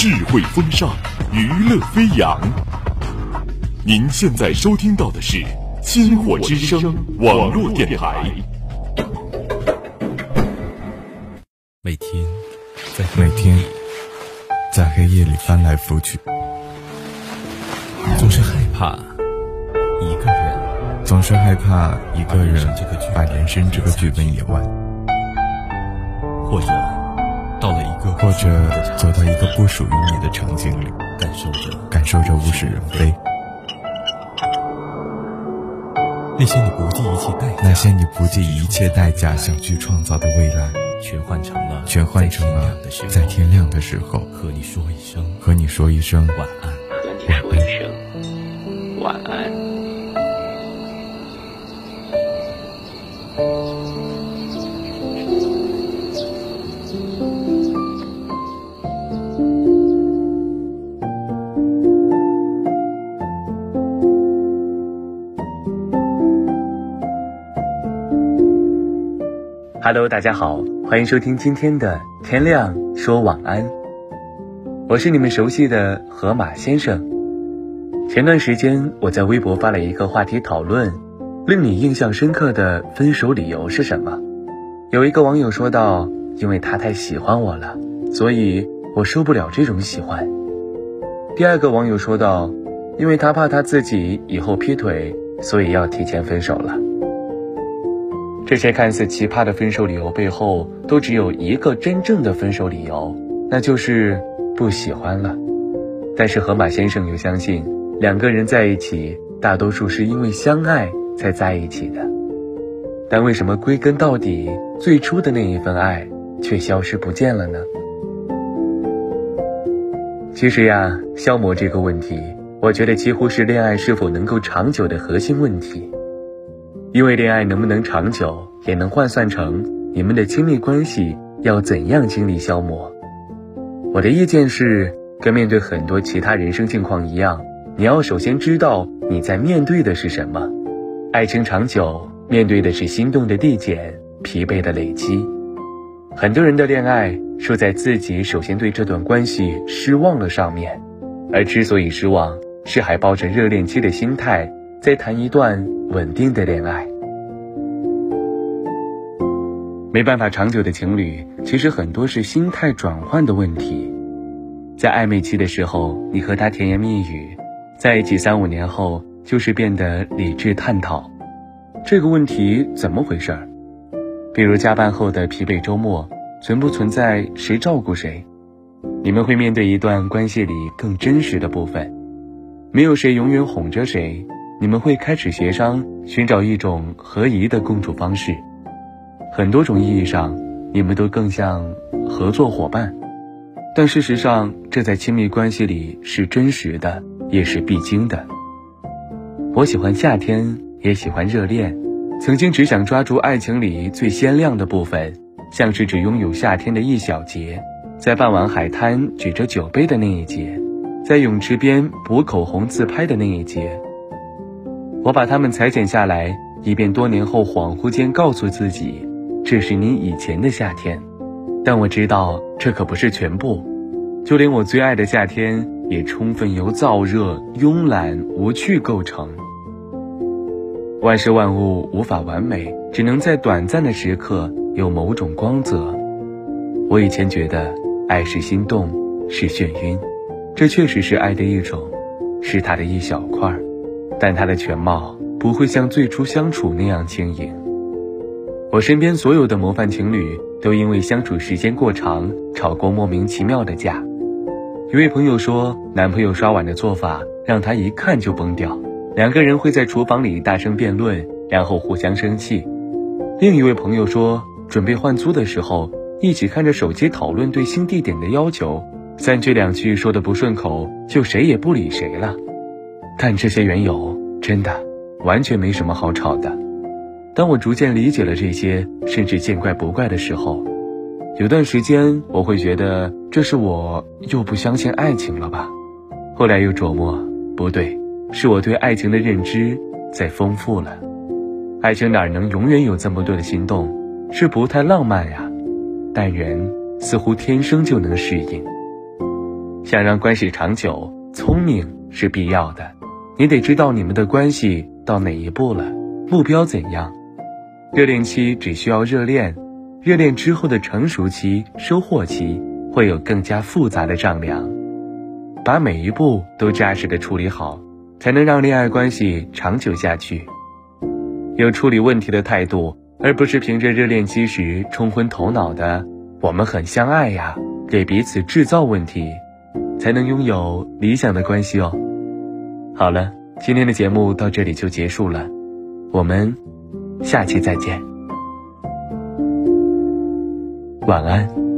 智慧风尚，娱乐飞扬。您现在收听到的是《星火之声》网络电台。每天在每天在黑夜里翻来覆去，总是害怕一个人，总是害怕一个人把人生这个剧本演完，或者或者走到一个不属于你的场景里，感受着感受着物是人非，那些你不计一切代价，那些你不计一切代价想去创造的未来，全换成了全换成了在天亮的时候和你说一声和你说一声晚安。和你说一声晚安。Hello，大家好，欢迎收听今天的天亮说晚安。我是你们熟悉的河马先生。前段时间我在微博发了一个话题讨论，令你印象深刻的分手理由是什么？有一个网友说道：“因为他太喜欢我了，所以我受不了这种喜欢。”第二个网友说道：“因为他怕他自己以后劈腿，所以要提前分手了。”这些看似奇葩的分手理由背后，都只有一个真正的分手理由，那就是不喜欢了。但是河马先生又相信，两个人在一起，大多数是因为相爱才在一起的。但为什么归根到底，最初的那一份爱却消失不见了呢？其实呀，消磨这个问题，我觉得几乎是恋爱是否能够长久的核心问题。因为恋爱能不能长久，也能换算成你们的亲密关系要怎样经历消磨。我的意见是，跟面对很多其他人生境况一样，你要首先知道你在面对的是什么。爱情长久，面对的是心动的递减、疲惫的累积。很多人的恋爱输在自己首先对这段关系失望了上面，而之所以失望，是还抱着热恋期的心态在谈一段稳定的恋爱。没办法长久的情侣，其实很多是心态转换的问题。在暧昧期的时候，你和他甜言蜜语，在一起三五年后，就是变得理智探讨这个问题怎么回事儿。比如加班后的疲惫周末，存不存在谁照顾谁？你们会面对一段关系里更真实的部分，没有谁永远哄着谁。你们会开始协商，寻找一种合宜的共处方式。很多种意义上，你们都更像合作伙伴，但事实上，这在亲密关系里是真实的，也是必经的。我喜欢夏天，也喜欢热恋，曾经只想抓住爱情里最鲜亮的部分，像是只拥有夏天的一小节，在傍晚海滩举着酒杯的那一节，在泳池边补口红自拍的那一节。我把它们裁剪下来，以便多年后恍惚间告诉自己。这是你以前的夏天，但我知道这可不是全部。就连我最爱的夏天，也充分由燥热、慵懒、无趣构成。万事万物无法完美，只能在短暂的时刻有某种光泽。我以前觉得，爱是心动，是眩晕，这确实是爱的一种，是它的一小块儿但他的全貌不会像最初相处那样轻盈。我身边所有的模范情侣都因为相处时间过长吵过莫名其妙的架。一位朋友说，男朋友刷碗的做法让他一看就崩掉，两个人会在厨房里大声辩论，然后互相生气。另一位朋友说，准备换租的时候，一起看着手机讨论对新地点的要求，三句两句说的不顺口，就谁也不理谁了。但这些缘由真的完全没什么好吵的。当我逐渐理解了这些，甚至见怪不怪的时候，有段时间我会觉得这是我又不相信爱情了吧？后来又琢磨，不对，是我对爱情的认知在丰富了。爱情哪能永远有这么多的心动？是不太浪漫呀。但人似乎天生就能适应。想让关系长久，聪明是必要的。你得知道你们的关系到哪一步了，目标怎样。热恋期只需要热恋，热恋之后的成熟期、收获期会有更加复杂的丈量。把每一步都扎实的处理好，才能让恋爱关系长久下去。有处理问题的态度，而不是凭着热恋期时冲昏头脑的“我们很相爱呀”，给彼此制造问题，才能拥有理想的关系哦。好了，今天的节目到这里就结束了，我们下期再见，晚安。